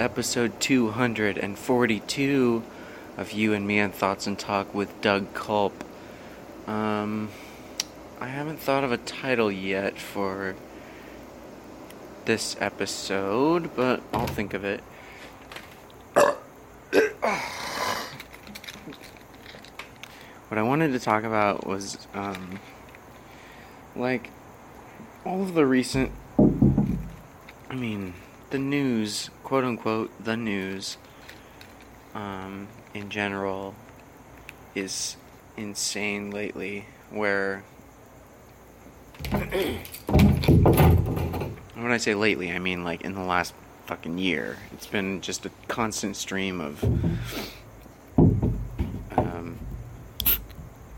episode 242 of You and Me and Thoughts and Talk with Doug Culp. Um, I haven't thought of a title yet for this episode, but I'll think of it. what I wanted to talk about was, um, like, all of the recent. I mean, the news, quote unquote, the news, um, in general, is insane lately. Where, when I say lately, I mean like in the last fucking year. It's been just a constant stream of um,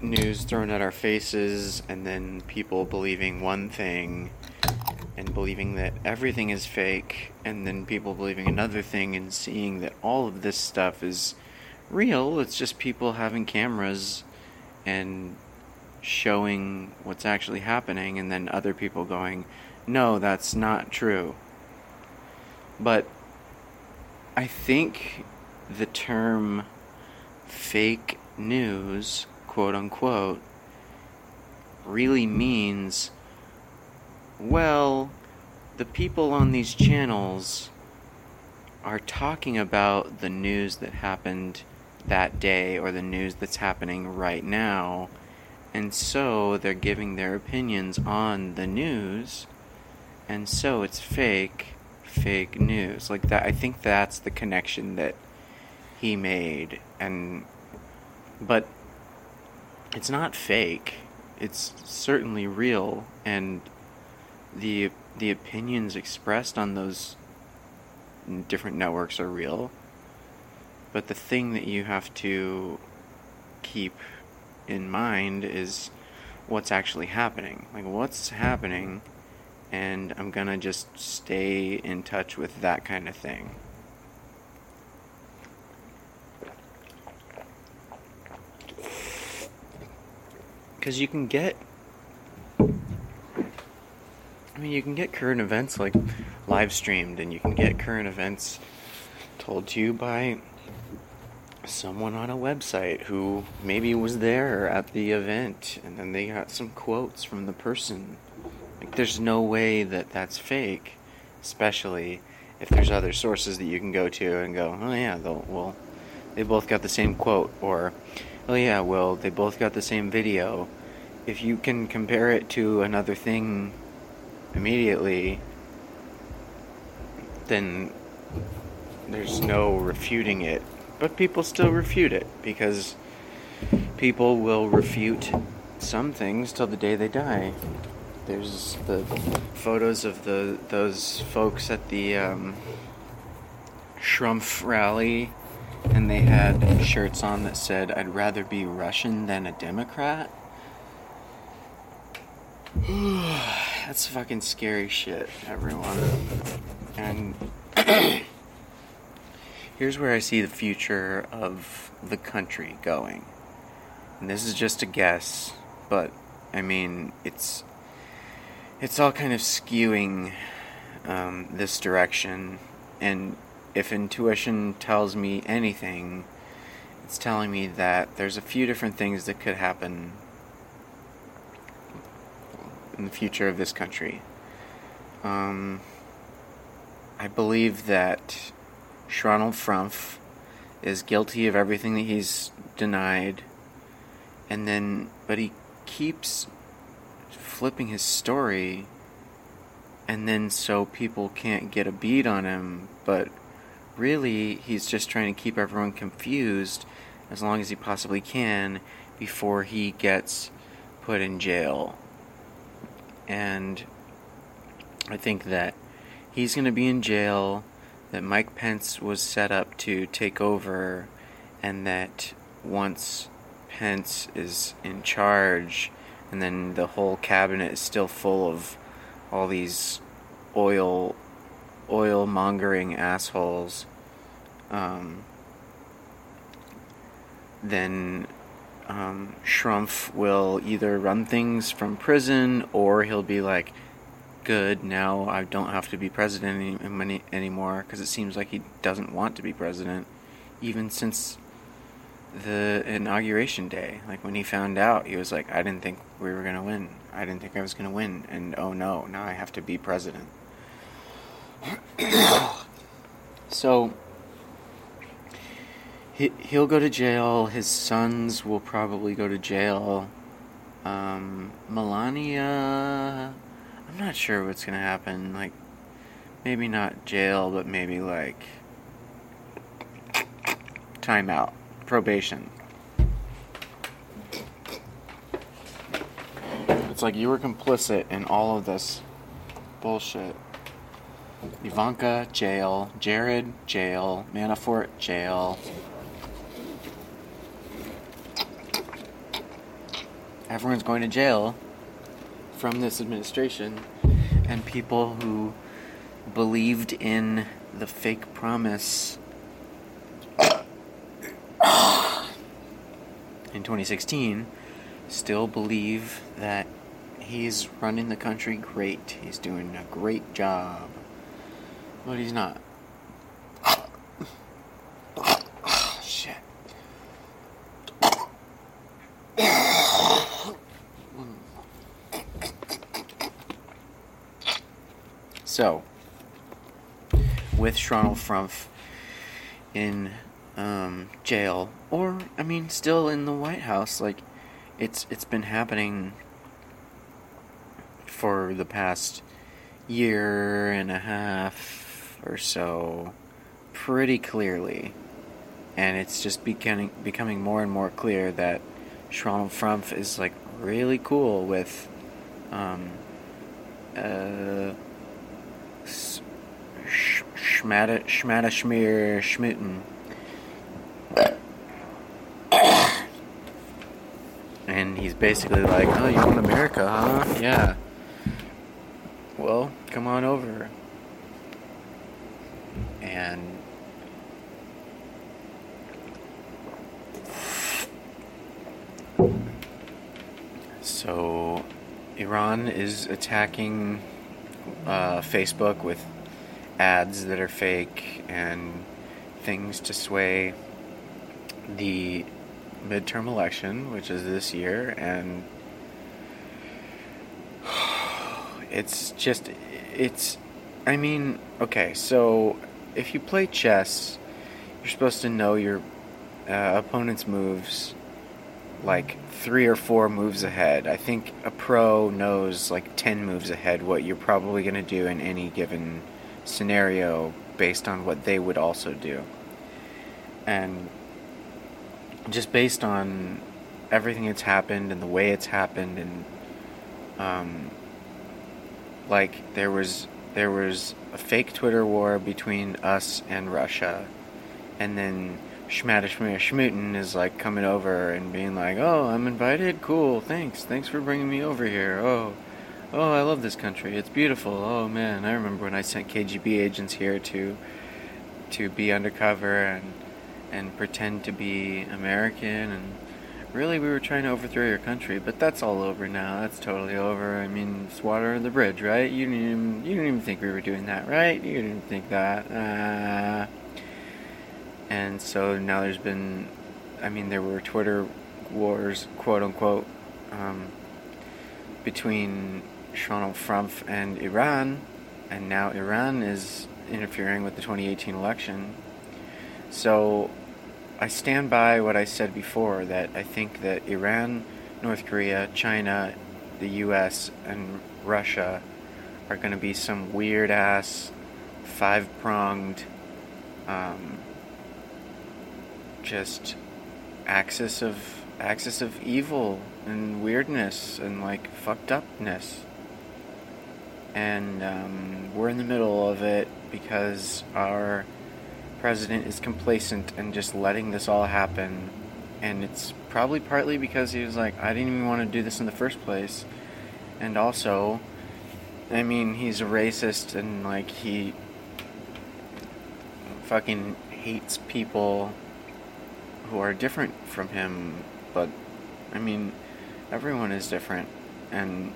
news thrown at our faces, and then people believing one thing and believing that everything is fake, and then people believing another thing and seeing that all of this stuff is real. It's just people having cameras and showing what's actually happening, and then other people going, no, that's not true. But I think the term fake news, quote unquote, really means well, the people on these channels are talking about the news that happened that day or the news that's happening right now. And so they're giving their opinions on the news. And so it's fake, fake news. Like that I think that's the connection that he made and but it's not fake. It's certainly real and the the opinions expressed on those different networks are real. But the thing that you have to keep in mind is what's actually happening. Like what's happening and I'm going to just stay in touch with that kind of thing. Cuz you can get mean, you can get current events like live streamed, and you can get current events told to you by someone on a website who maybe was there at the event, and then they got some quotes from the person. Like, there's no way that that's fake, especially if there's other sources that you can go to and go, oh yeah, well, they both got the same quote, or oh yeah, well, they both got the same video. If you can compare it to another thing immediately, then there's no refuting it. But people still refute it because people will refute some things till the day they die. There's the photos of the those folks at the um, Schrumpf rally, and they had shirts on that said, "I'd rather be Russian than a Democrat." That's fucking scary shit, everyone. And here's where I see the future of the country going. And this is just a guess, but I mean, it's it's all kind of skewing um, this direction. And if intuition tells me anything, it's telling me that there's a few different things that could happen in the future of this country. Um, I believe that Schronald Frumpf is guilty of everything that he's denied, and then, but he keeps flipping his story, and then so people can't get a bead on him, but really he's just trying to keep everyone confused as long as he possibly can before he gets put in jail and I think that he's going to be in jail, that Mike Pence was set up to take over, and that once Pence is in charge, and then the whole cabinet is still full of all these oil oil mongering assholes, um, then um, Schrumpf will either run things from prison or he'll be like, good. Now I don't have to be president any, anymore because it seems like he doesn't want to be president, even since the inauguration day. Like when he found out, he was like, "I didn't think we were gonna win. I didn't think I was gonna win, and oh no, now I have to be president." so he he'll go to jail. His sons will probably go to jail. Um, Melania, I'm not sure what's gonna happen. Like, maybe not jail, but maybe like timeout, probation. It's like you were complicit in all of this bullshit. Ivanka, jail. Jared, jail. Manafort, jail. Everyone's going to jail from this administration, and people who believed in the fake promise in 2016 still believe that he's running the country great. He's doing a great job. But he's not. So, with Shronel Frumpf in um, jail, or I mean, still in the White House, like it's it's been happening for the past year and a half or so, pretty clearly, and it's just becoming becoming more and more clear that Shronel Frumpf is like really cool with um, uh, Schmada Schmear Schmitten. And he's basically like, oh, you want America, huh? Yeah. Well, come on over. And so Iran is attacking uh, Facebook with ads that are fake and things to sway the midterm election, which is this year, and it's just, it's, I mean, okay, so if you play chess, you're supposed to know your uh, opponent's moves like three or four moves ahead. I think a pro knows like 10 moves ahead what you're probably going to do in any given scenario based on what they would also do. And just based on everything that's happened and the way it's happened and um, like there was there was a fake Twitter war between us and Russia and then Schmadishmir Schmuten is like coming over and being like, "Oh, I'm invited. Cool. Thanks. Thanks for bringing me over here. Oh, oh, I love this country. It's beautiful. Oh man, I remember when I sent KGB agents here to to be undercover and and pretend to be American and really we were trying to overthrow your country, but that's all over now. That's totally over. I mean, it's water under the bridge, right? You didn't even, you didn't even think we were doing that, right? You didn't think that. Uh, and so now there's been, I mean, there were Twitter wars, quote unquote, um, between Shronel Frumpf and Iran, and now Iran is interfering with the 2018 election. So I stand by what I said before that I think that Iran, North Korea, China, the US, and Russia are going to be some weird ass, five pronged, um, just axis of axis of evil and weirdness and like fucked upness and um, we're in the middle of it because our president is complacent and just letting this all happen. And it's probably partly because he was like, I didn't even want to do this in the first place. And also, I mean, he's a racist and like he fucking hates people who are different from him. But, I mean, everyone is different. And.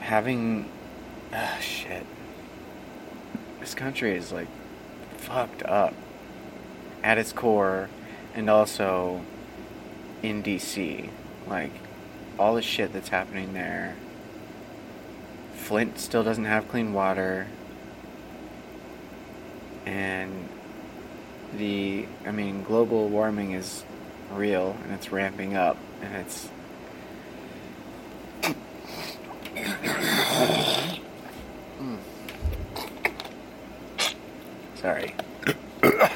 having ah shit. This country is like fucked up at its core and also in DC. Like all the shit that's happening there. Flint still doesn't have clean water. And the I mean global warming is real and it's ramping up and it's Sorry. the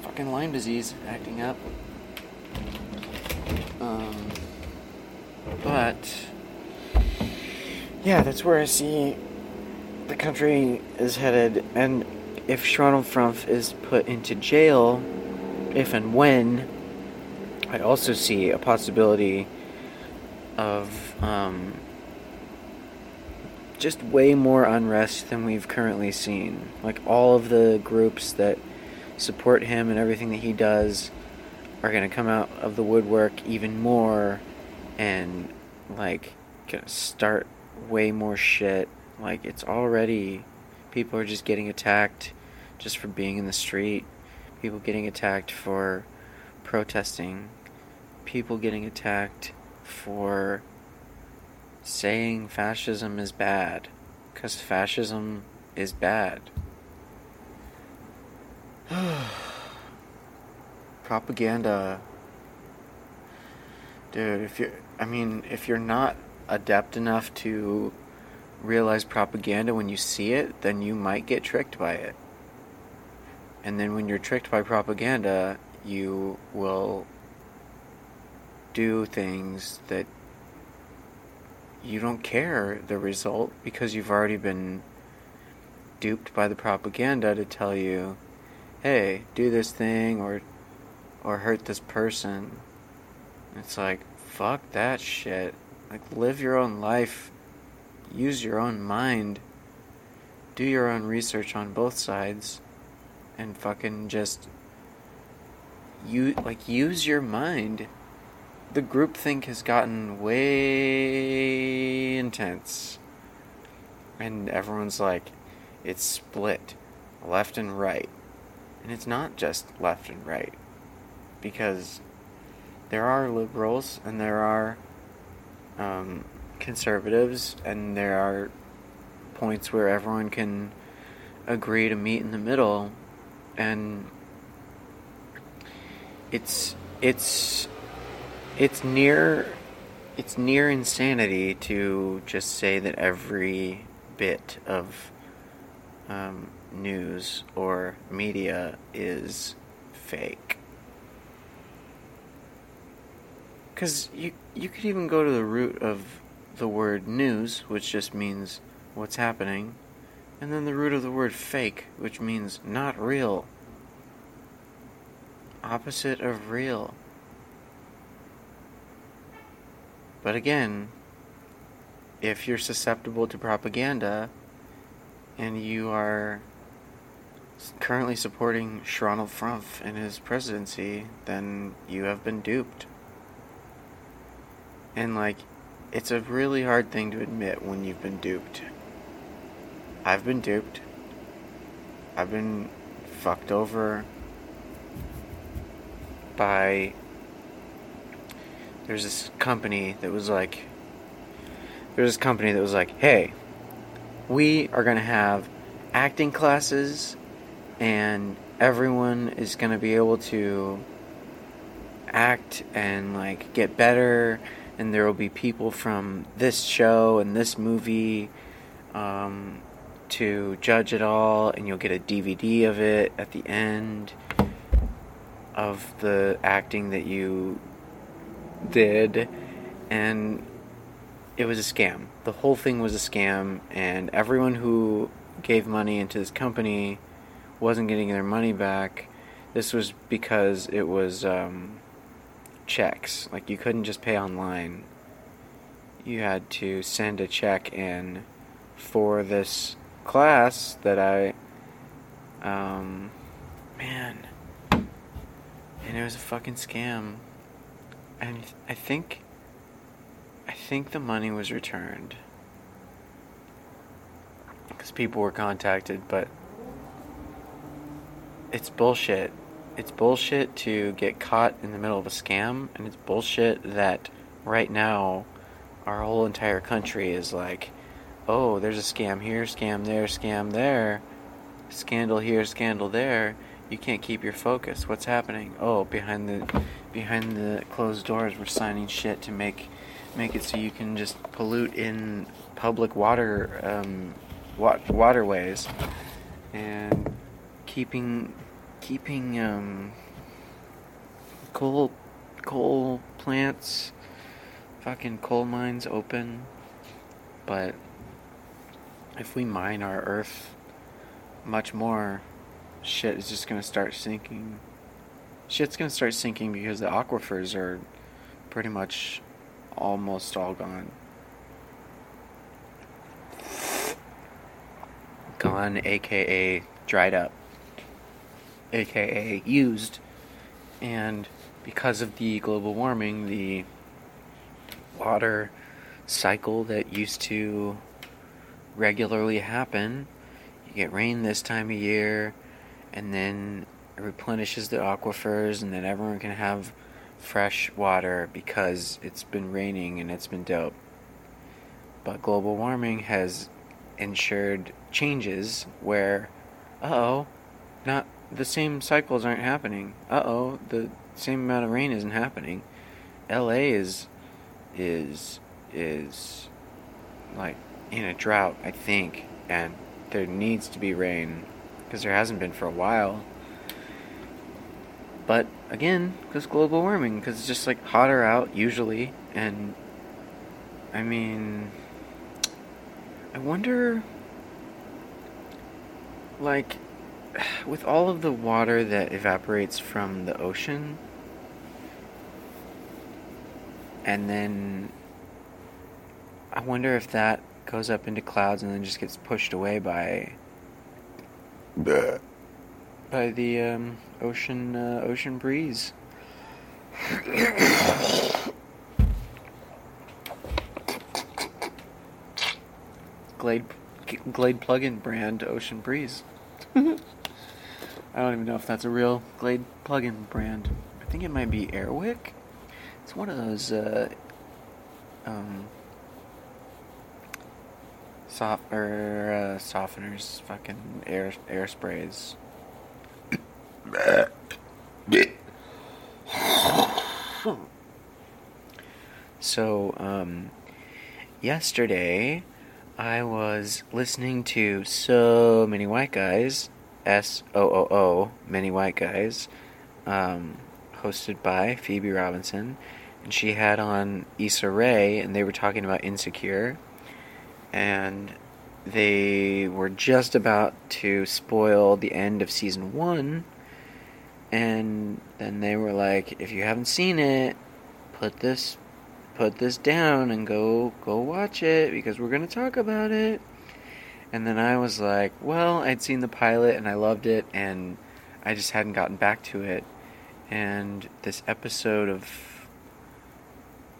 fucking Lyme disease acting up. Um, but yeah, that's where I see country is headed, and if Shronald Frumpf is put into jail, if and when, I also see a possibility of um, just way more unrest than we've currently seen. Like all of the groups that support him and everything that he does are going to come out of the woodwork even more and like gonna start way more shit. Like it's already people are just getting attacked just for being in the street. People getting attacked for protesting. People getting attacked for saying fascism is bad because fascism is bad. Propaganda. Dude, if you're, I mean, if you're not adept enough to realize propaganda when you see it, then you might get tricked by it. And then when you're tricked by propaganda, you will do things that you don't care the result because you've already been duped by the propaganda to tell you, "Hey, do this thing or or hurt this person." It's like, fuck that shit. Like live your own life. Use your own mind. Do your own research on both sides and fucking just you like use your mind the groupthink has gotten way intense. And everyone's like, it's split left and right. And it's not just left and right. Because there are liberals and there are um, conservatives and there are points where everyone can agree to meet in the middle and it's it's it's near it's near insanity to just say that every bit of um, news or media is fake. Because you you could even go to the root of the word news, which just means what's happening, and then the root of the word fake, which means not real. Opposite of real. But again, if you're susceptible to propaganda and you are currently supporting Shronald Frumpf in his presidency, then you have been duped. And like, it's a really hard thing to admit when you've been duped. I've been duped. I've been fucked over by there's this company that was like there's this company that was like, "Hey, we are going to have acting classes and everyone is going to be able to act and like get better and there will be people from this show and this movie um, to judge it all and you'll get a dvd of it at the end of the acting that you did, and it was a scam. The whole thing was a scam, and everyone who gave money into this company wasn't getting their money back. This was because it was um, checks. Like, you couldn't just pay online. You had to send a check in for this class that I. Um, man. And it was a fucking scam and I think I think the money was returned because people were contacted, but it's bullshit. It's bullshit to get caught in the middle of a scam, and it's bullshit that right now our whole entire country is like, oh, there's a scam here, scam there, scam there, scandal here, scandal there. You can't keep your focus. What's happening? Oh, behind the behind the closed doors, we're signing shit to make make it so you can just pollute in public water um, wa- waterways and keeping keeping um, coal coal plants fucking coal mines open but if we mine our earth much more shit is just gonna start sinking. Shit's gonna start sinking because the aquifers are pretty much almost all gone. Gone aka dried up aka used. And because of the global warming the water cycle that used to regularly happen you get rain this time of year and then it replenishes the aquifers and then everyone can have fresh water because it's been raining and it's been dope. But global warming has ensured changes where uh-oh not the same cycles aren't happening. Uh oh, the same amount of rain isn't happening. L.A. is is is like in a drought, I think, and there needs to be rain because there hasn't been for a while. But again, because global warming, because it's just like hotter out usually, and I mean, I wonder, like with all of the water that evaporates from the ocean, and then I wonder if that goes up into clouds and then just gets pushed away by by the um, ocean uh, ocean breeze. Glade Glade plug-in brand Ocean Breeze. I don't even know if that's a real Glade plug-in brand. I think it might be Airwick. It's one of those uh, um, soft or uh, softeners, fucking air air sprays. so, um, yesterday I was listening to so many white guys S O O O, Many White Guys, um, hosted by Phoebe Robinson. And she had on Issa Rae, and they were talking about Insecure. And they were just about to spoil the end of season one. And then they were like, if you haven't seen it, put this put this down and go go watch it because we're going to talk about it. And then I was like, well, I'd seen the pilot and I loved it, and I just hadn't gotten back to it. And this episode of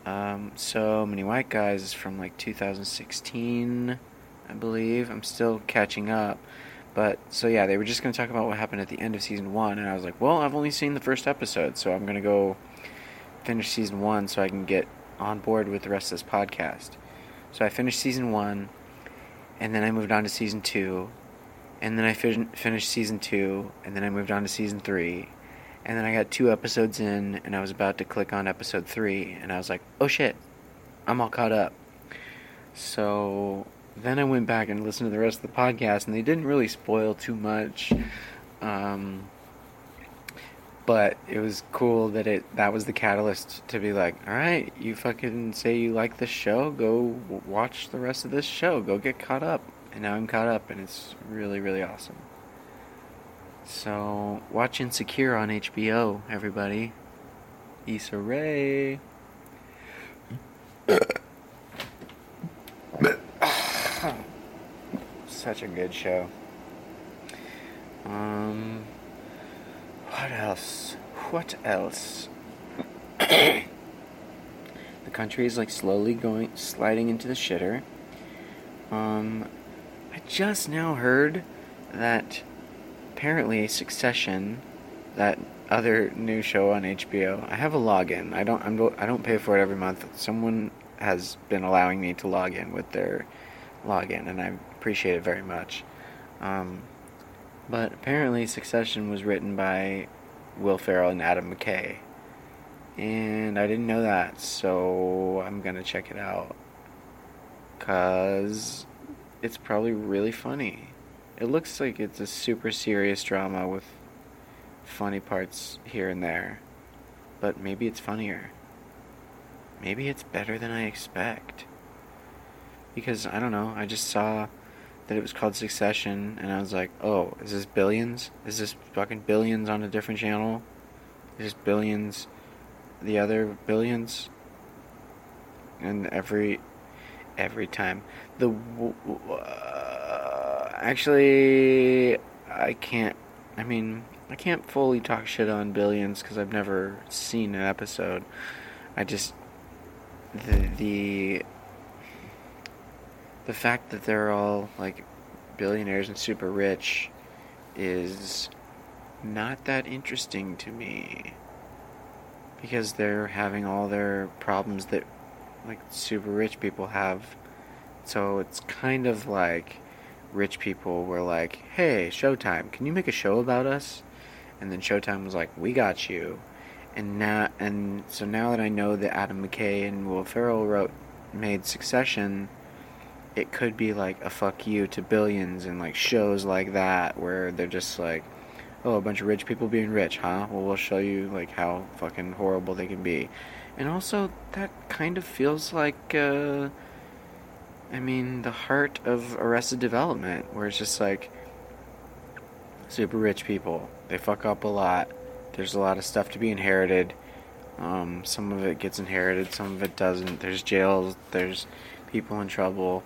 um, So Many White Guys is from like 2016, I believe. I'm still catching up. But so yeah, they were just going to talk about what happened at the end of season one, and I was like, well, I've only seen the first episode, so I'm going to go finish season one so I can get on board with the rest of this podcast. So I finished season one and then I moved on to season two, and then I fin- finished season two, and then I moved on to season three, and then I got two episodes in, and I was about to click on episode three, and I was like, oh shit, I'm all caught up. So then I went back and listened to the rest of the podcast, and they didn't really spoil too much. Um, but it was cool that it that was the catalyst to be like, all right, you fucking say you like this show, go watch the rest of this show, go get caught up, and now I'm caught up, and it's really really awesome. So watch Insecure on HBO, everybody. Issa Rae. Such a good show. Um. What else? What else? the country is like slowly going sliding into the shitter. Um, I just now heard that apparently Succession, that other new show on HBO. I have a login. I don't. I'm, I don't pay for it every month. Someone has been allowing me to log in with their login, and I appreciate it very much. Um, but apparently, Succession was written by Will Ferrell and Adam McKay, and I didn't know that, so I'm gonna check it out. Cause it's probably really funny. It looks like it's a super serious drama with funny parts here and there, but maybe it's funnier. Maybe it's better than I expect. Because I don't know, I just saw that it was called Succession, and I was like, oh, is this Billions? Is this fucking Billions on a different channel? Is this Billions the other Billions? And every every time the uh, actually I can't. I mean, I can't fully talk shit on Billions because I've never seen an episode. I just the the the fact that they're all like billionaires and super rich is not that interesting to me. Because they're having all their problems that like super rich people have. So it's kind of like rich people were like hey showtime can you make a show about us? And then showtime was like we got you. And now and so now that i know that adam mckay and will ferrell wrote made succession it could be like a fuck you to billions and like shows like that where they're just like oh a bunch of rich people being rich huh? Well we'll show you like how fucking horrible they can be. And also that kind of feels like uh i mean the heart of arrested development where it's just like super rich people they fuck up a lot there's a lot of stuff to be inherited um, some of it gets inherited some of it doesn't there's jails there's people in trouble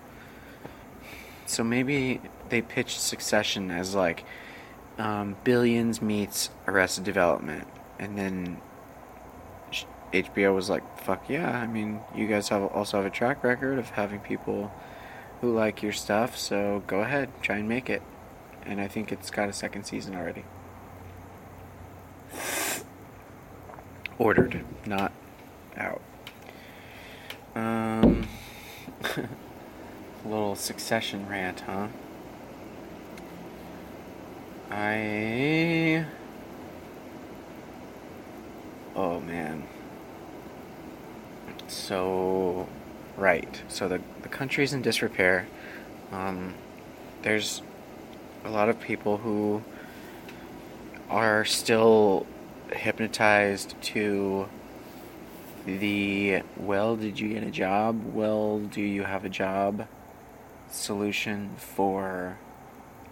so maybe they pitched Succession as like um, Billions meets Arrested Development, and then HBO was like, "Fuck yeah!" I mean, you guys have also have a track record of having people who like your stuff, so go ahead, try and make it. And I think it's got a second season already. Ordered, not out. Um. little succession rant, huh? I. Oh man. So, right. So the the country's in disrepair. Um, there's a lot of people who are still hypnotized to the well, did you get a job? Well, do you have a job? Solution for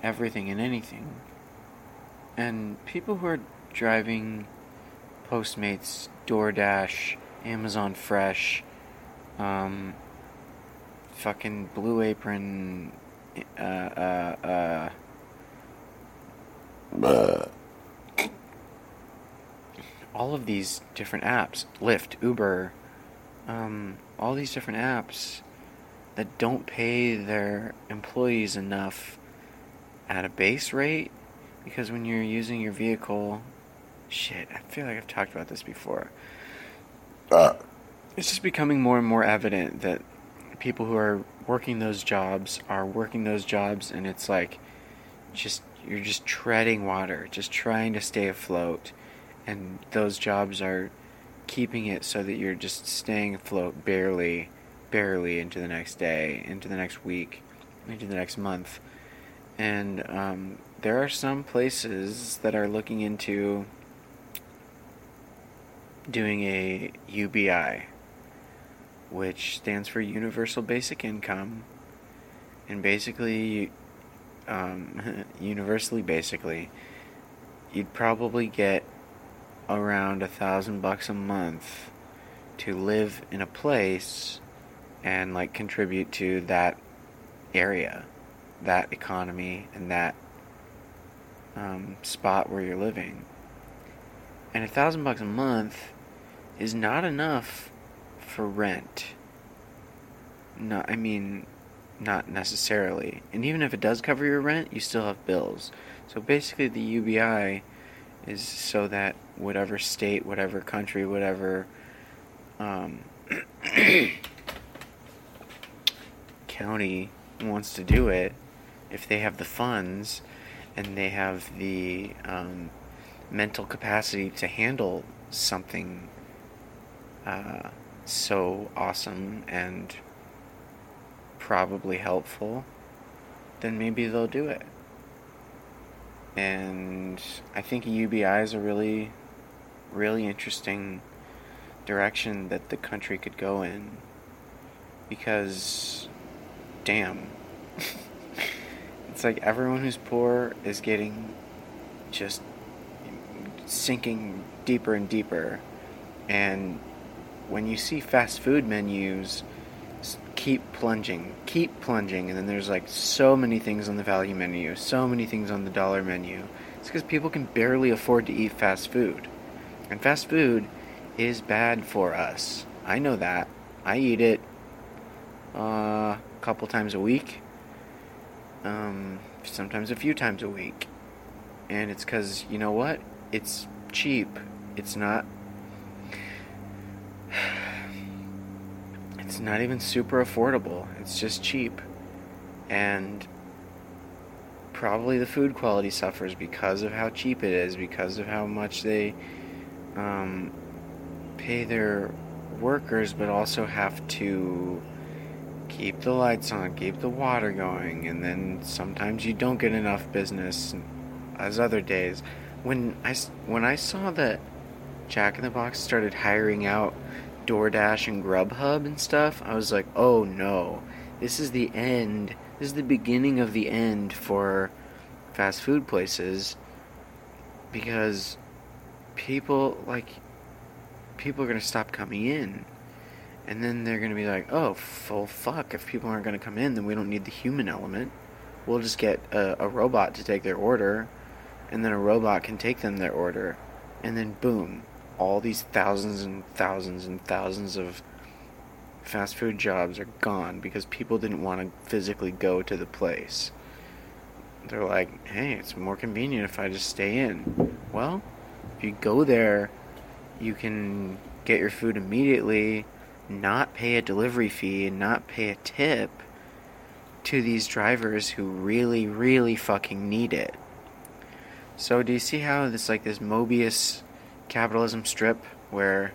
everything and anything. And people who are driving Postmates, DoorDash, Amazon Fresh, um, fucking Blue Apron, uh, uh, uh, all of these different apps, Lyft, Uber, um, all these different apps that don't pay their employees enough at a base rate? Because when you're using your vehicle shit i feel like i've talked about this before. Uh. it's just becoming more and more evident that people who are working those jobs are working those jobs and it's like just you're just treading water just trying to stay afloat. And those jobs are keeping it so that you're just staying afloat barely barely into the next day, into the next week, into the next month. And um, there are some places that are looking into doing a UBI, which stands for Universal Basic Income. And basically, um, universally, basically, you'd probably get around a thousand bucks a month to live in a place and like contribute to that area, that economy, and that um, spot where you're living. And a thousand bucks a month is not enough for rent. No, I mean, not necessarily. And even if it does cover your rent, you still have bills. So basically, the UBI is so that whatever state, whatever country, whatever um, county wants to do it, if they have the funds and they have the um, mental capacity to handle something uh, so awesome and probably helpful, then maybe they'll do it. And I think UBI is a really, really interesting direction that the country could go in. Because, damn. it's like everyone who's poor is getting just sinking deeper and deeper. And when you see fast food menus keep plunging, keep plunging, and then there's like so many things on the value menu, so many things on the dollar menu. It's because people can barely afford to eat fast food. And fast food is bad for us. I know that. I eat it uh, couple times a week, um, sometimes a few times a week. And it's because, you know what? It's cheap. It's not it's not even super affordable. It's just cheap. And probably the food quality suffers because of how cheap it is, because of how much they um, pay their workers, but also have to keep the lights on, keep the water going, and then sometimes you don't get enough business as other days. When I, when I saw that Jack in the Box started hiring out DoorDash and Grubhub and stuff, I was like, oh no, this is the end. This is the beginning of the end for fast food places because people like people are going to stop coming in and then they're going to be like oh full fuck if people aren't going to come in then we don't need the human element we'll just get a, a robot to take their order and then a robot can take them their order and then boom all these thousands and thousands and thousands of fast food jobs are gone because people didn't want to physically go to the place. They're like, hey, it's more convenient if I just stay in. Well, if you go there, you can get your food immediately, not pay a delivery fee, and not pay a tip to these drivers who really, really fucking need it. So, do you see how this, like, this Mobius capitalism strip where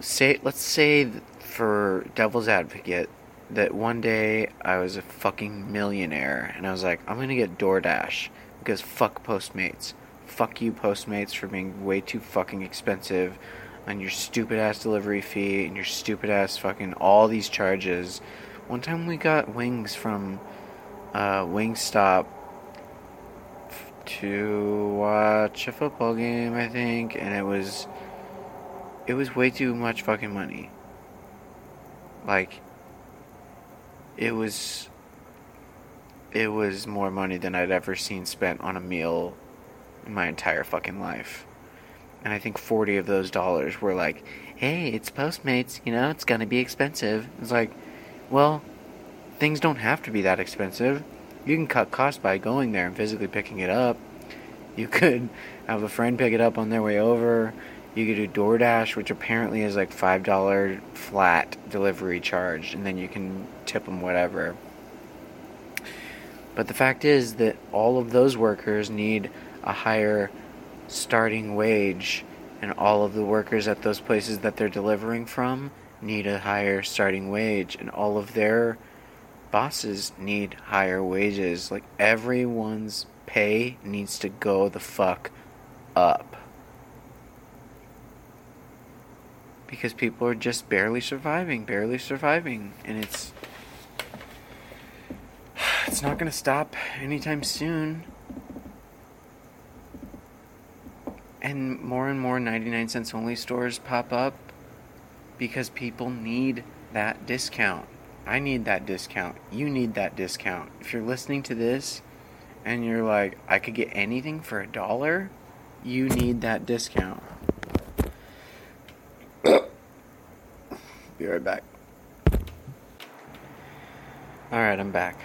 say let's say for devil's advocate that one day I was a fucking millionaire and I was like I'm going to get DoorDash because fuck Postmates. Fuck you Postmates for being way too fucking expensive on your stupid ass delivery fee and your stupid ass fucking all these charges. One time we got wings from uh, Wingstop to watch a football game, I think, and it was it was way too much fucking money. Like it was it was more money than I'd ever seen spent on a meal in my entire fucking life. And I think 40 of those dollars were like, "Hey, it's Postmates, you know, it's going to be expensive." It's like, "Well, things don't have to be that expensive." You can cut costs by going there and physically picking it up. You could have a friend pick it up on their way over. You could do DoorDash, which apparently is like $5 flat delivery charge, and then you can tip them whatever. But the fact is that all of those workers need a higher starting wage, and all of the workers at those places that they're delivering from need a higher starting wage, and all of their bosses need higher wages. Like everyone's pay needs to go the fuck up. Because people are just barely surviving, barely surviving, and it's it's not to stop anytime soon. And more and more 99 cents only stores pop up because people need that discount. I need that discount. You need that discount. If you're listening to this and you're like, I could get anything for a dollar, you need that discount. Be right back. Alright, I'm back.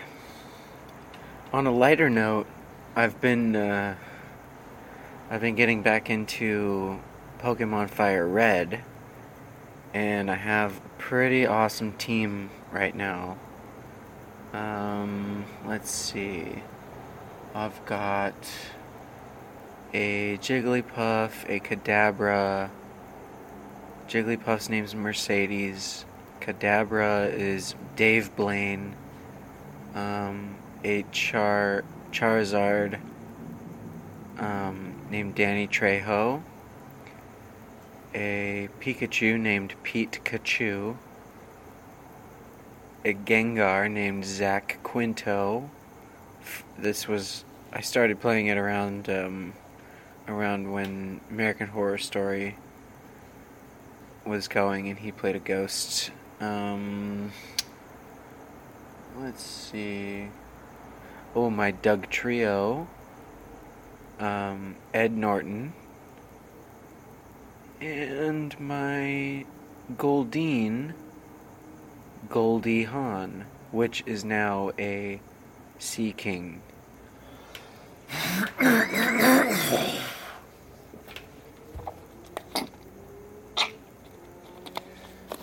On a lighter note, I've been uh, I've been getting back into Pokemon Fire Red, and I have a pretty awesome team right now. Um, let's see. I've got a Jigglypuff, a Kadabra. Jigglypuff's name's Mercedes. Kadabra is Dave Blaine. Um, a Char Charizard um, named Danny Trejo. A Pikachu named Pete Kachu. A Gengar named Zach Quinto. This was I started playing it around um, around when American Horror Story was going, and he played a ghost. Um, let's see. Oh, my Dugtrio. Um, Ed Norton. And my Goldeen, Goldie Hawn, which is now a Seaking.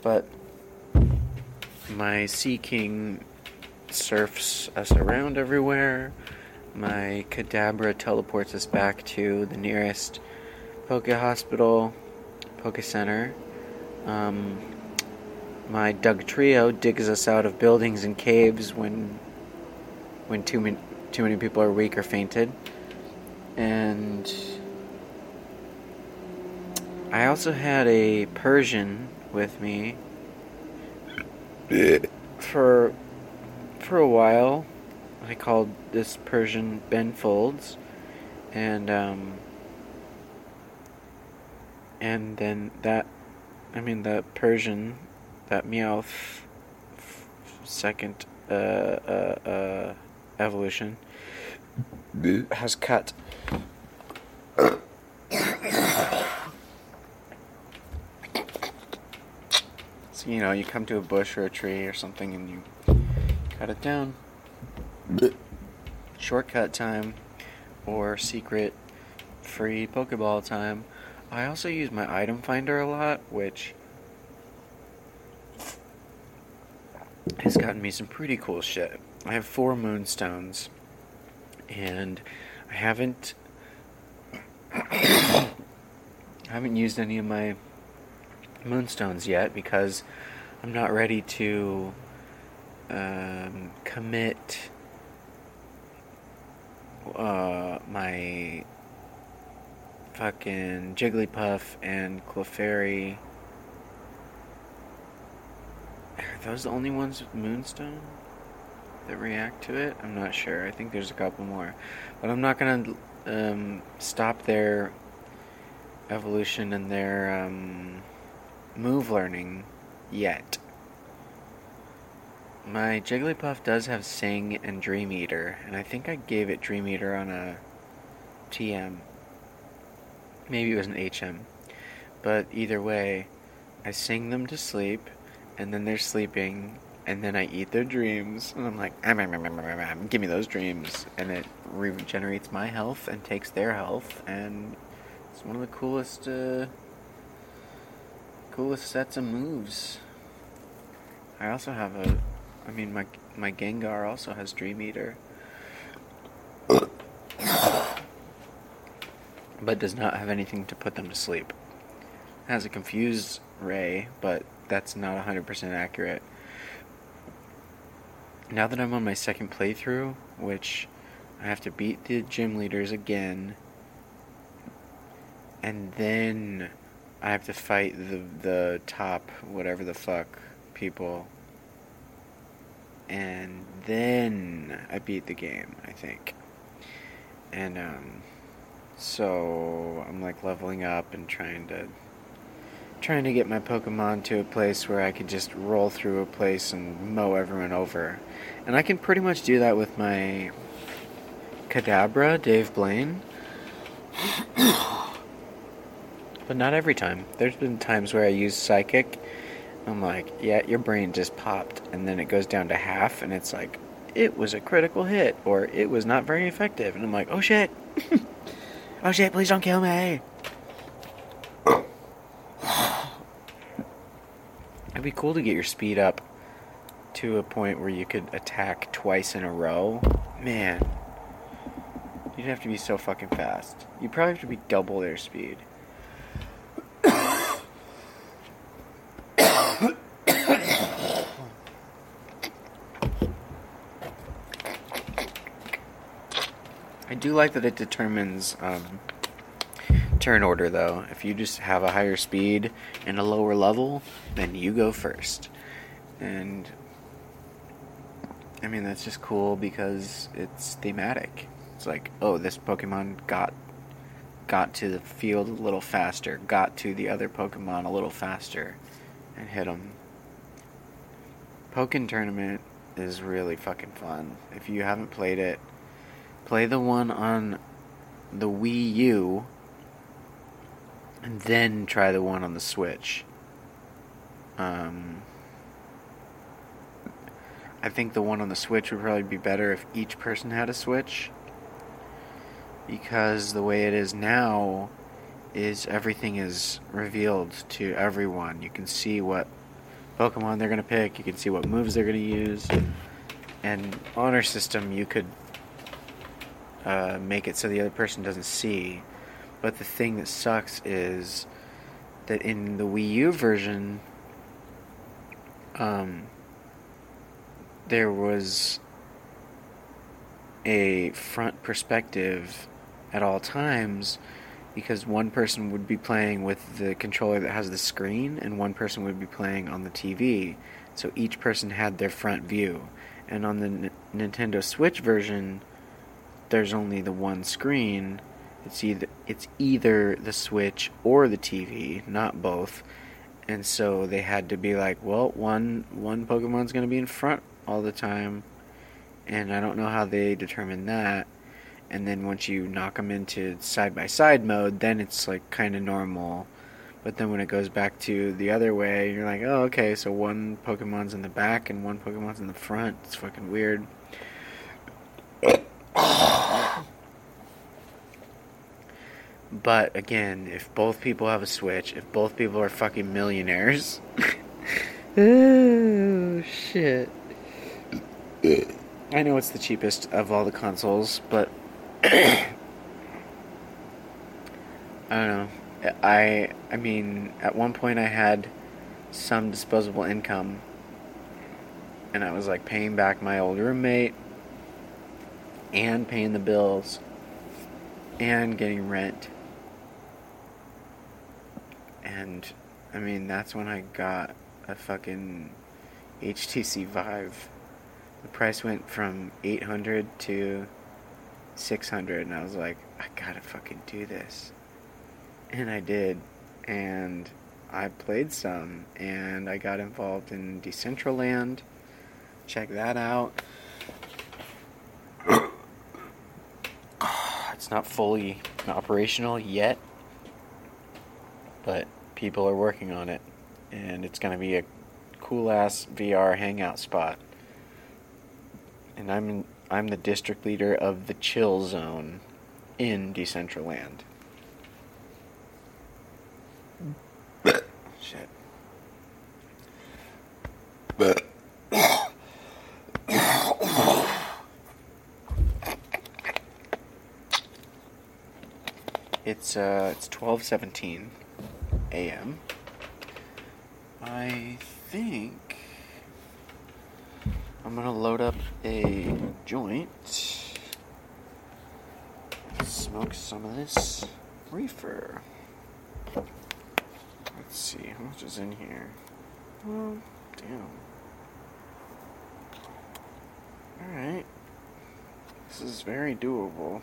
but my Seaking surfs us around everywhere. My Kadabra teleports us back to the nearest Poke Hospital, Poke Center. Um, my Dugtrio digs us out of buildings and caves when when too many too many people are weak or fainted. And I also had a Persian with me for for a while. I called this Persian Ben Folds, and um, and then that, I mean the Persian, that Meowth second uh, uh, uh, evolution has cut. so you know, you come to a bush or a tree or something, and you cut it down. Shortcut time or secret free Pokeball time. I also use my item finder a lot, which has gotten me some pretty cool shit. I have four moonstones, and I haven't I haven't used any of my moonstones yet because I'm not ready to um, commit uh, my fucking Jigglypuff and Clefairy. Are those the only ones with Moonstone that react to it? I'm not sure. I think there's a couple more. But I'm not gonna um, stop their evolution and their um, move learning yet. My Jigglypuff does have Sing and Dream Eater, and I think I gave it Dream Eater on a TM. Maybe it was an HM. But either way, I sing them to sleep, and then they're sleeping, and then I eat their dreams, and I'm like, give me those dreams, and it regenerates my health and takes their health, and it's one of the coolest, uh, coolest sets of moves. I also have a I mean, my my Gengar also has Dream Eater, but does not have anything to put them to sleep. It has a confused Ray, but that's not 100% accurate. Now that I'm on my second playthrough, which I have to beat the gym leaders again, and then I have to fight the the top whatever the fuck people and then I beat the game, I think. And um, so I'm like leveling up and trying to trying to get my Pokemon to a place where I could just roll through a place and mow everyone over. And I can pretty much do that with my Kadabra, Dave Blaine. but not every time. There's been times where I use Psychic I'm like, yeah, your brain just popped, and then it goes down to half, and it's like, it was a critical hit, or it was not very effective, and I'm like, oh shit, oh shit, please don't kill me. It'd be cool to get your speed up to a point where you could attack twice in a row. Man, you'd have to be so fucking fast. You'd probably have to be double their speed. Do like that it determines um, turn order, though. If you just have a higher speed and a lower level, then you go first. And I mean, that's just cool because it's thematic. It's like, oh, this Pokemon got got to the field a little faster, got to the other Pokemon a little faster, and hit them. Pokken Tournament is really fucking fun. If you haven't played it, play the one on the Wii U, and then try the one on the Switch. Um, I think the one on the Switch would probably be better if each person had a Switch. Because the way it is now is everything is revealed to everyone. You can see what Pokemon they're going to pick, you can see what moves they're going to use. And honor system, you could uh, make it so the other person doesn't see. But the thing that sucks is that in the Wii U version, um, there was a front perspective at all times because one person would be playing with the controller that has the screen and one person would be playing on the TV. So each person had their front view. And on the N- Nintendo Switch version, there's only the one screen. It's either it's either the Switch or the TV, not both. And so they had to be like, well, one one Pokemon's going to be in front all the time, and I don't know how they determine that. And then once you knock them into side by side mode, then it's like kind of normal. But then when it goes back to the other way, you're like, oh, okay, so one Pokemon's in the back and one Pokemon's in the front. It's fucking weird. But again, if both people have a Switch, if both people are fucking millionaires. oh, shit. I know it's the cheapest of all the consoles, but I don't know. I I mean, at one point I had some disposable income and I was like paying back my old roommate and paying the bills and getting rent. And I mean, that's when I got a fucking HTC Vive the price went from 800 to 600 and I was like, I gotta fucking do this. And I did. And I played some and I got involved in Decentraland. Check that out. it's not fully operational yet, but people are working on it and it's going to be a cool ass VR hangout spot and I'm in, I'm the district leader of the chill zone in Decentraland. Shit. But. It's uh it's 12:17 a.m. I think I'm gonna load up a joint, smoke some of this reefer. Let's see, how much is in here? Oh, damn. Alright. This is very doable.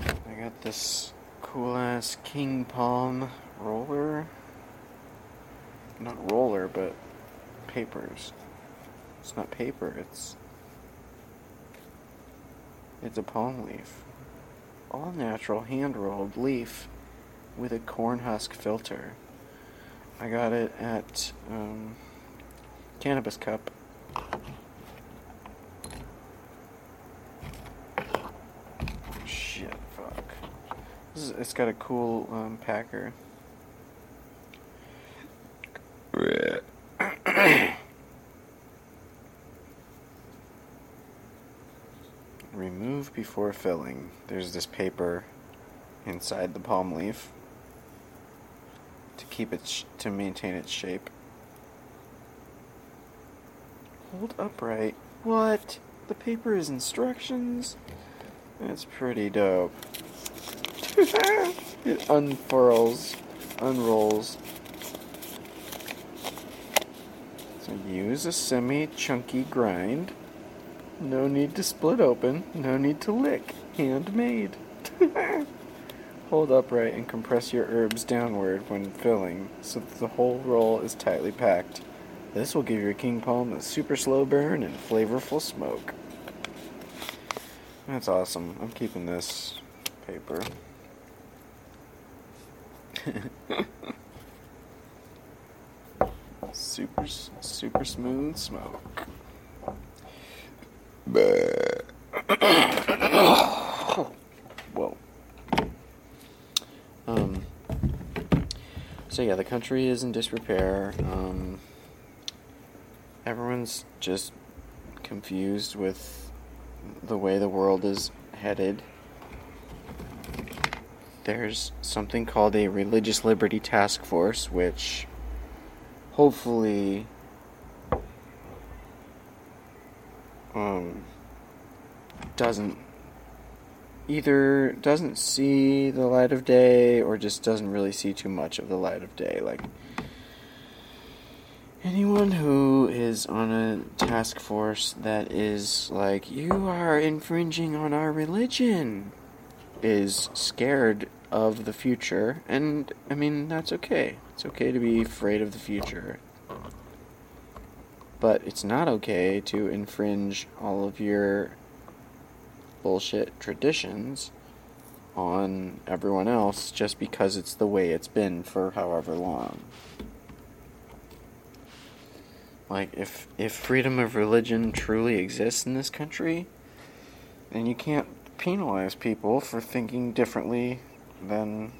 I got this cool ass King Palm roller not roller, but papers. It's not paper, it's it's a palm leaf. All natural hand rolled leaf with a corn husk filter. I got it at um, Cannabis Cup. Shit, fuck. This is, it's got a cool um, packer. Remove before filling. There's this paper inside the palm leaf to keep it sh- to maintain its shape. Hold upright. What? The paper is instructions. That's pretty dope. It unfurls, unrolls. So use a semi-chunky grind. No need to split open. No need to lick. Handmade. Hold upright and compress your herbs downward when filling so that the whole roll is tightly packed. This will give your king palm a super slow burn and flavorful smoke. That's awesome. I'm keeping this paper. super super smooth smoke. Whoa. Um. So yeah, the country is in disrepair. Um, everyone's just confused with the way the world is headed. There's something called a Religious Liberty Task Force, which hopefully um, doesn't either doesn't see the light of day or just doesn't really see too much of the light of day. Like anyone who is on a task force that is like you are infringing on our religion is scared of the future and i mean that's okay it's okay to be afraid of the future but it's not okay to infringe all of your bullshit traditions on everyone else just because it's the way it's been for however long. Like if if freedom of religion truly exists in this country, then you can't penalize people for thinking differently than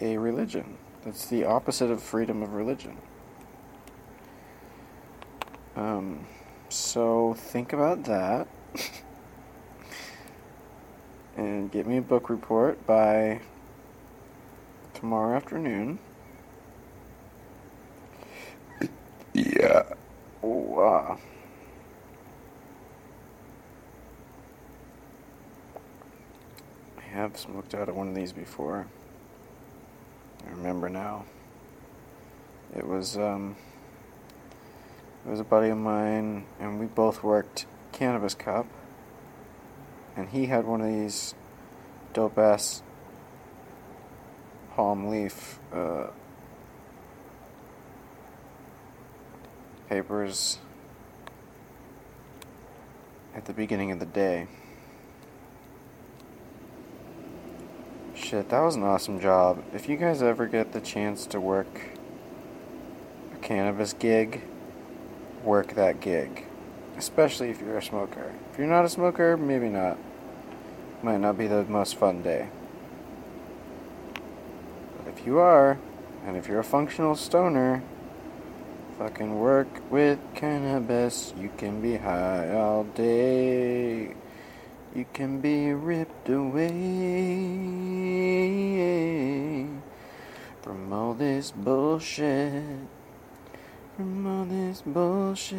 a religion. That's the opposite of freedom of religion. Um, so think about that. and get me a book report by tomorrow afternoon. Yeah. Oh, uh, have smoked out of one of these before. I remember now. It was um it was a buddy of mine and we both worked Cannabis Cup and he had one of these dope ass palm leaf uh, papers at the beginning of the day. Shit, that was an awesome job. If you guys ever get the chance to work a cannabis gig, work that gig especially if you're a smoker. If you're not a smoker, maybe not. Might not be the most fun day. But if you are, and if you're a functional stoner, fucking work with cannabis. You can be high all day. You can be ripped away from all this bullshit from all this bullshit.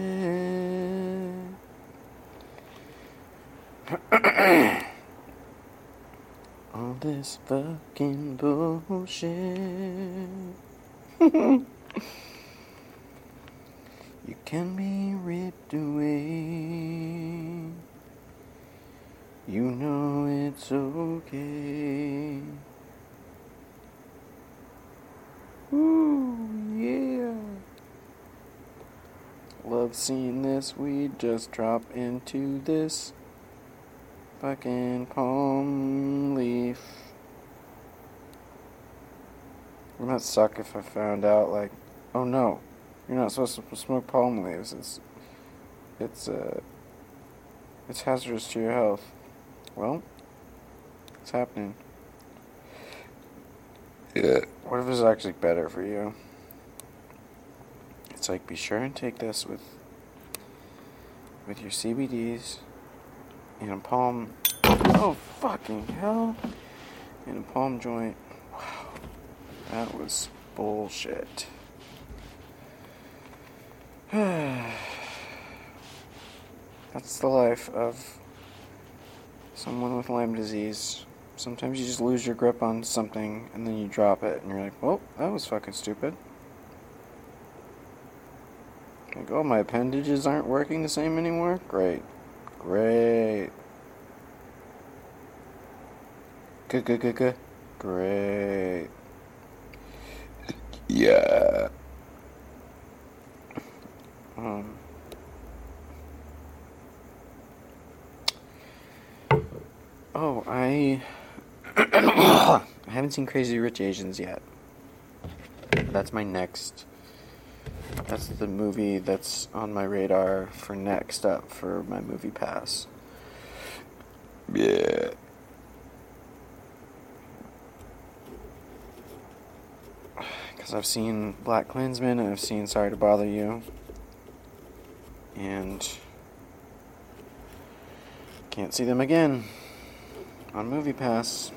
all this fucking bullshit. you can be ripped away. You know it's okay. Ooh, yeah. Love seeing this. We just drop into this fucking palm leaf. Wouldn't that suck if I found out, like, oh no, you're not supposed to smoke palm leaves. It's, it's, uh, it's hazardous to your health. Well, it's happening. Yeah. What if it's actually better for you? It's like be sure and take this with with your CBDs in a palm. Oh fucking hell! In a palm joint. Wow, that was bullshit. That's the life of someone with Lyme disease. Sometimes you just lose your grip on something and then you drop it and you're like, well, that was fucking stupid. Like, oh, my appendages aren't working the same anymore? Great. Great. Good, good, good, good. Great. Yeah. Um. Oh, I. I haven't seen Crazy Rich Asians yet. That's my next. That's the movie that's on my radar for next up for my MoviePass. Yeah. Because I've seen BlacKkKlansman and I've seen Sorry to Bother You. And. Can't see them again on MoviePass.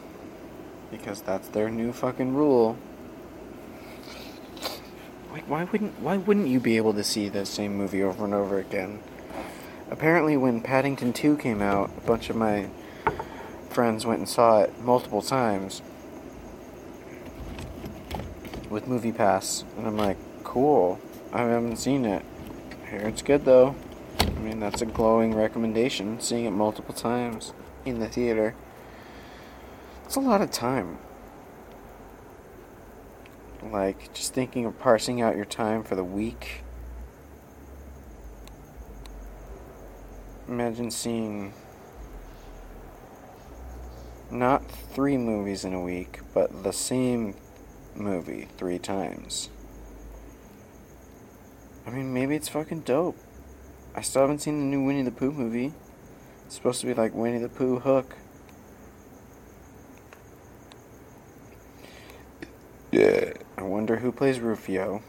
Because that's their new fucking rule. Like why wouldn't why wouldn't you be able to see the same movie over and over again? Apparently when Paddington 2 came out, a bunch of my friends went and saw it multiple times with MoviePass, and I'm like, cool. I haven't seen it. Here it's good though. I mean, that's a glowing recommendation. Seeing it multiple times in the theater. It's a lot of time. Like, just thinking of parsing out your time for the week. Imagine seeing not three movies in a week, but the same movie three times. I mean, maybe it's fucking dope. I still haven't seen the new Winnie the Pooh movie. It's supposed to be like Winnie the Pooh Hook. Yeah. I wonder who plays Rufio.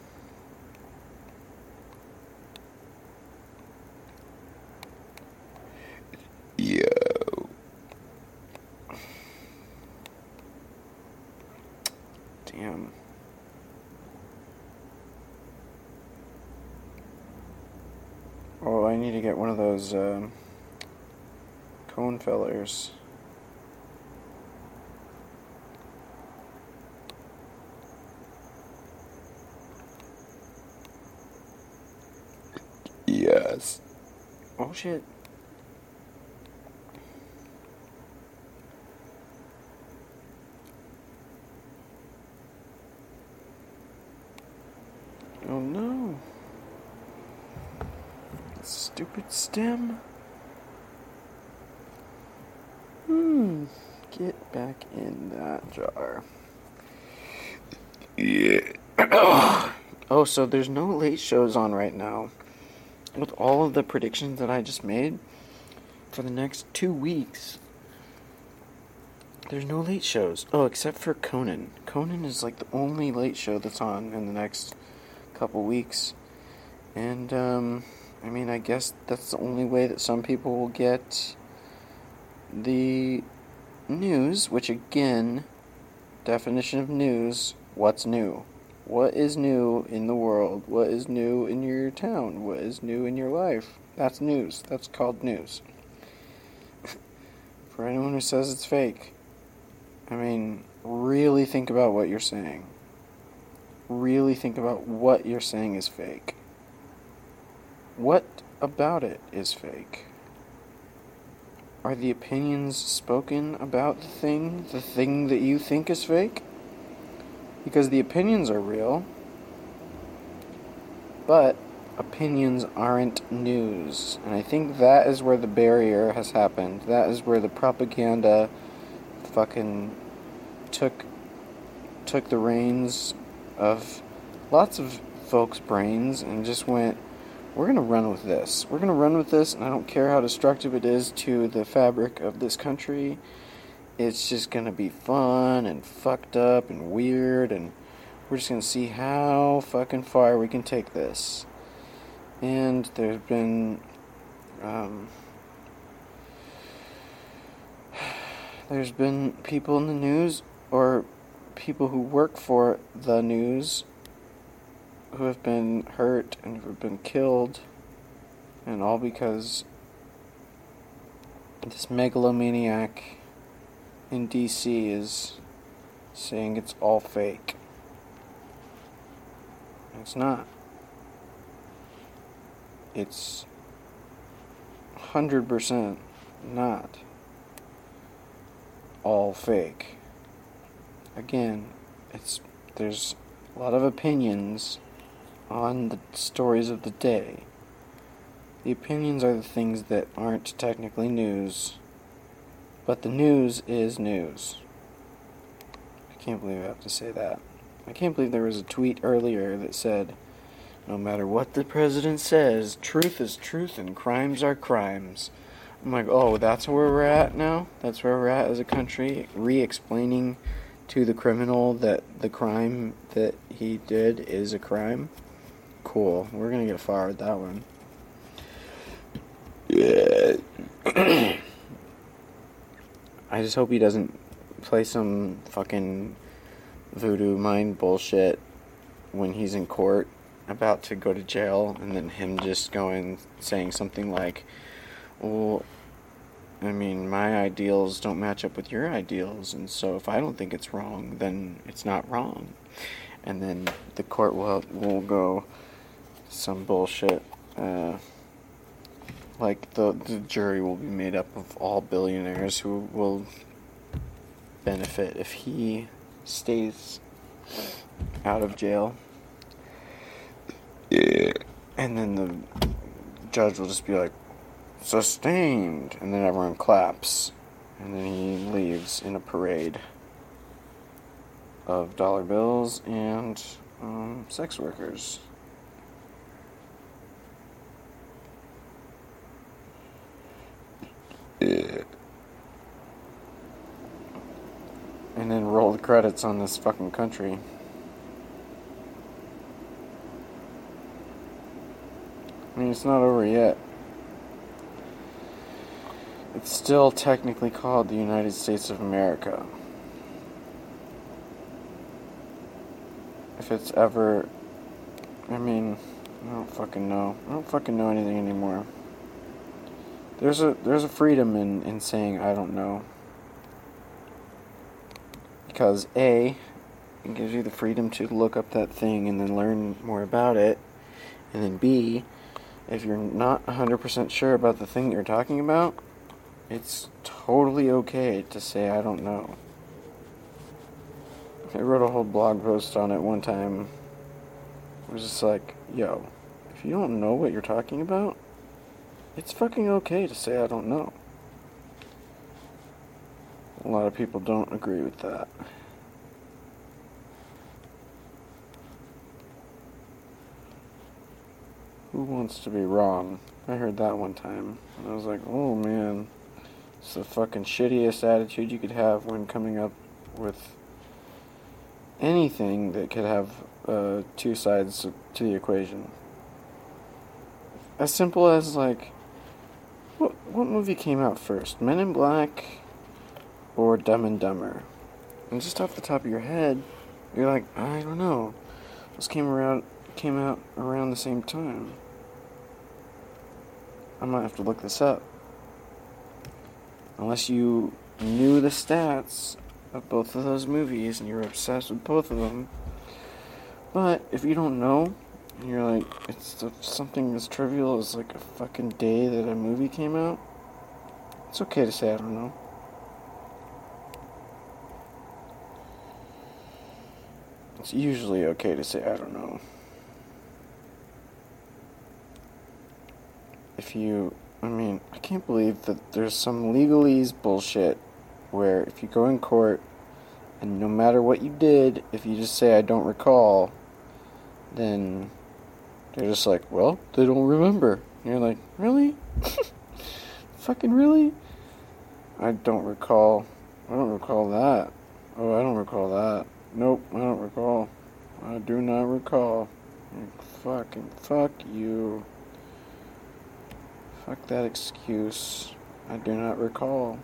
Yo. Damn. Oh, I need to get one of those um, cone fillers. Yes. Oh shit. Oh no. Stupid stem. Hmm. Get back in that jar. Yeah. Oh, so there's no late shows on right now. With all of the predictions that I just made for the next two weeks, there's no late shows. Oh, except for Conan. Conan is like the only late show that's on in the next couple weeks. And, um, I mean, I guess that's the only way that some people will get the news, which again, definition of news, what's new? What is new in the world? What is new in your town? What is new in your life? That's news. That's called news. For anyone who says it's fake, I mean, really think about what you're saying. Really think about what you're saying is fake. What about it is fake? Are the opinions spoken about the thing the thing that you think is fake? Because the opinions are real, but opinions aren't news. And I think that is where the barrier has happened. That is where the propaganda fucking took took the reins of lots of folks' brains and just went, we're going to run with this. We're going to run with this, and I don't care how destructive it is to the fabric of this country. It's just going to be fun and fucked up and weird, and we're just going to see how fucking far we can take this. And there's been. Um, there's been people in the news or people who work for the news who have been hurt and who have been killed, and all because this megalomaniac in DC is saying it's all fake. It's not. It's 100% not all fake. Again, it's there's a lot of opinions on the stories of the day. The opinions are the things that aren't technically news, but the news is news. I can't believe I have to say that. I can't believe there was a tweet earlier that said, no matter what the president says, truth is truth and crimes are crimes. I'm like, oh, that's where we're at now? That's where we're at as a country? Re explaining to the criminal that the crime that he did is a crime? Cool. We're gonna get far with that one. Yeah. I just hope he doesn't play some fucking voodoo mind bullshit when he's in court about to go to jail and then him just going saying something like well I mean my ideals don't match up with your ideals and so if I don't think it's wrong then it's not wrong. And then the court will will go some bullshit uh, like the the jury will be made up of all billionaires who will benefit if he stays out of jail. Yeah. And then the judge will just be like, sustained. And then everyone claps. And then he leaves in a parade of dollar bills and um, sex workers. Yeah. And then roll the credits on this fucking country. I mean, it's not over yet. It's still technically called the United States of America. If it's ever. I mean, I don't fucking know. I don't fucking know anything anymore. There's a there's a freedom in, in saying I don't know. Because A, it gives you the freedom to look up that thing and then learn more about it. And then B, if you're not 100% sure about the thing you're talking about, it's totally okay to say I don't know. I wrote a whole blog post on it one time. It was just like, yo, if you don't know what you're talking about, it's fucking okay to say I don't know. A lot of people don't agree with that. Who wants to be wrong? I heard that one time. And I was like, oh man, it's the fucking shittiest attitude you could have when coming up with anything that could have uh, two sides to the equation. As simple as, like, what, what movie came out first? Men in Black or Dumb and Dumber? And just off the top of your head, you're like, I don't know. Those came around came out around the same time. I might have to look this up. Unless you knew the stats of both of those movies and you're obsessed with both of them. But if you don't know, you're like, it's something as trivial as like a fucking day that a movie came out, it's okay to say I don't know. It's usually okay to say I don't know. If you, I mean, I can't believe that there's some legalese bullshit where if you go in court And no matter what you did, if you just say, I don't recall, then they're just like, well, they don't remember. And you're like, really? Fucking really? I don't recall. I don't recall that. Oh, I don't recall that. Nope, I don't recall. I do not recall. Fucking fuck you. Fuck that excuse. I do not recall.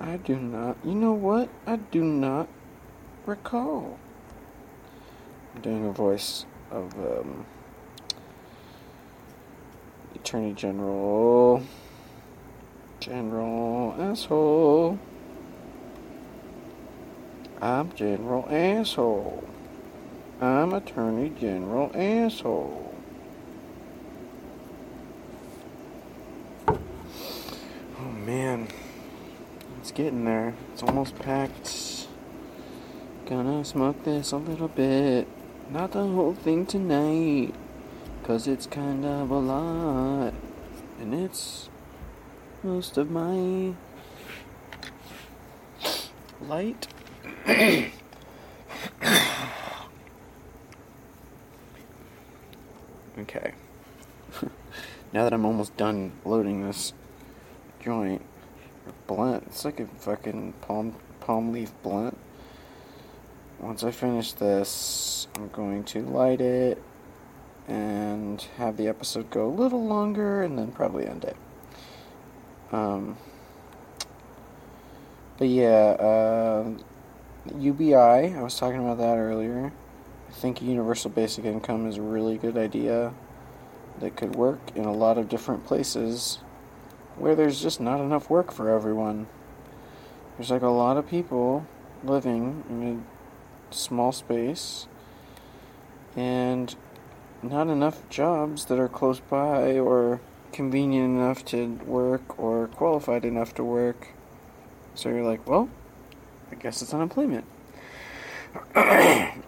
I do not. You know what? I do not recall. Doing a voice of um, Attorney General. General asshole. I'm General asshole. I'm Attorney General asshole. Oh man, it's getting there. It's almost packed. Gonna smoke this a little bit. Not the whole thing tonight. Cause it's kind of a lot. And it's most of my light. okay. now that I'm almost done loading this joint, blunt, it's like a fucking palm palm leaf blunt. Once I finish this, I'm going to light it and have the episode go a little longer and then probably end it. Um, but yeah, uh, UBI, I was talking about that earlier. I think universal basic income is a really good idea that could work in a lot of different places where there's just not enough work for everyone. There's like a lot of people living in a small space and not enough jobs that are close by or convenient enough to work or qualified enough to work. So you're like, well, I guess it's unemployment. and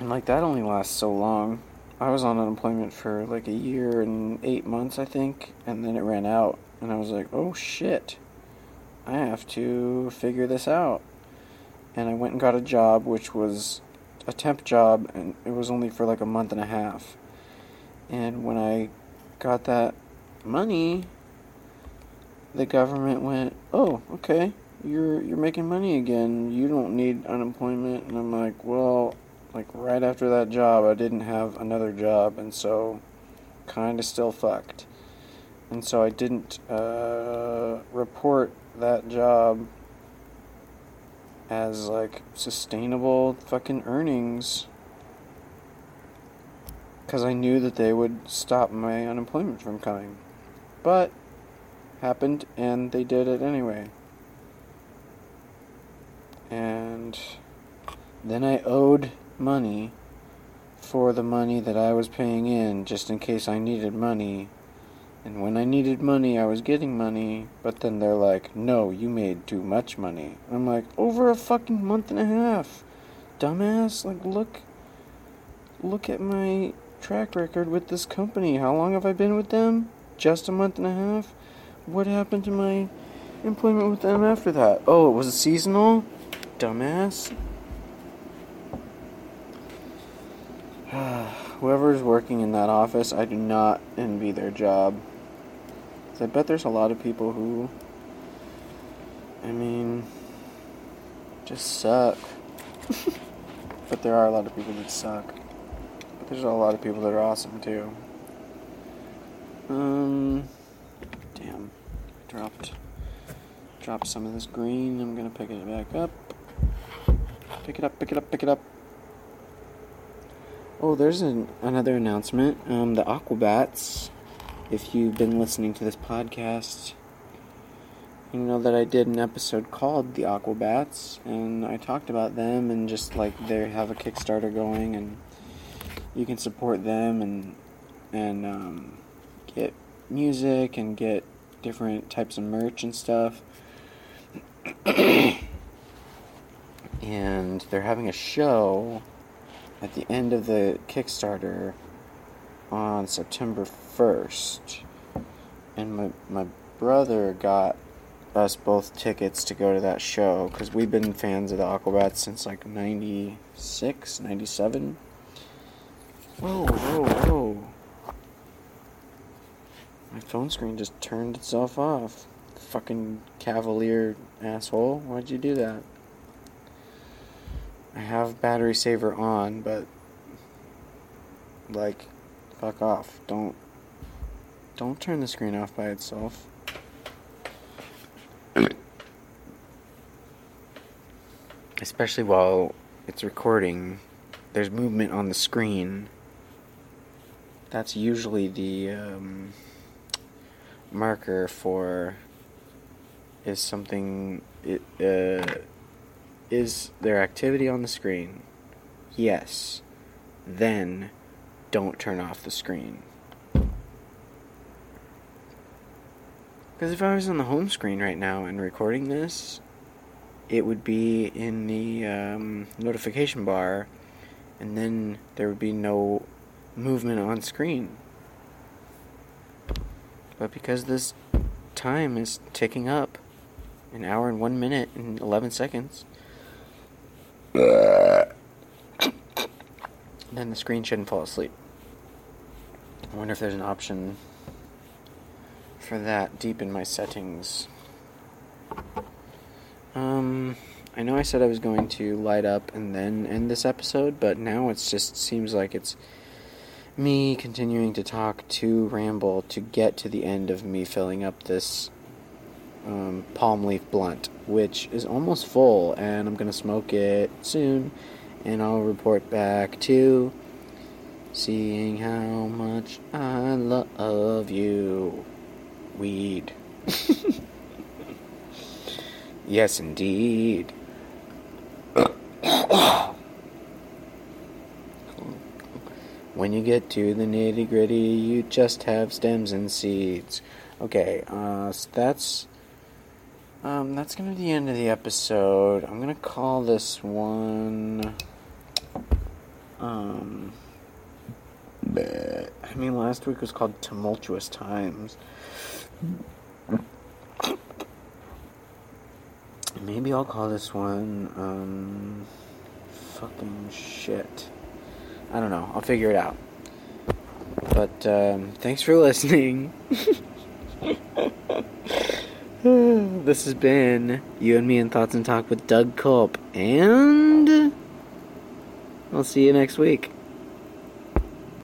like that only lasts so long. I was on unemployment for like a year and eight months, I think, and then it ran out. And I was like, oh shit, I have to figure this out. And I went and got a job, which was a temp job, and it was only for like a month and a half. And when I got that money, the government went, "Oh, okay, you're you're making money again. You don't need unemployment." And I'm like, "Well, like right after that job, I didn't have another job, and so kind of still fucked." And so I didn't uh, report that job as like sustainable fucking earnings because I knew that they would stop my unemployment from coming. But happened and they did it anyway. And then I owed money for the money that I was paying in just in case I needed money. And when I needed money, I was getting money, but then they're like, no, you made too much money. I'm like, over a fucking month and a half. Dumbass, like, look, look at my track record with this company. How long have I been with them? Just a month and a half? What happened to my employment with them after that? Oh, it was seasonal? Dumbass. Whoever's working in that office, I do not envy their job. I bet there's a lot of people who, I mean, just suck. but there are a lot of people that suck. But there's a lot of people that are awesome too. Um, damn, dropped, dropped some of this green. I'm gonna pick it back up. Pick it up, pick it up, pick it up. Oh, there's an, another announcement. Um, the Aquabats if you've been listening to this podcast, you know that I did an episode called The Aquabats, and I talked about them and just like they have a Kickstarter going, and you can support them and and um, get music and get different types of merch and stuff. and they're having a show at the end of the Kickstarter on September 1st. And my, my brother got us both tickets to go to that show because we've been fans of the Aquabats since like 96, 97. Whoa, whoa, whoa. My phone screen just turned itself off. Fucking cavalier asshole. Why'd you do that? I have battery saver on, but like fuck off. Don't don't turn the screen off by itself. Especially while it's recording, there's movement on the screen. That's usually the um, marker for is something it uh, is there activity on the screen? Yes. Then don't turn off the screen. Because if I was on the home screen right now and recording this, it would be in the um, notification bar, and then there would be no movement on screen. But because this time is ticking up, an hour and one minute and 11 seconds, then the screen shouldn't fall asleep. I wonder if there's an option for that deep in my settings. Um, I know I said I was going to light up and then end this episode, but now it just seems like it's me continuing to talk to ramble to get to the end of me filling up this um, palm leaf blunt, which is almost full, and I'm gonna smoke it soon, and I'll report back to seeing how much I love you. Weed. yes, indeed. when you get to the nitty gritty, you just have stems and seeds. Okay, uh, so that's um, that's gonna be the end of the episode. I'm gonna call this one. Um, I mean, last week was called Tumultuous Times. Maybe I'll call this one, um, fucking shit. I don't know. I'll figure it out. But, um, thanks for listening. this has been You and Me in Thoughts and Talk with Doug Culp, and I'll see you next week.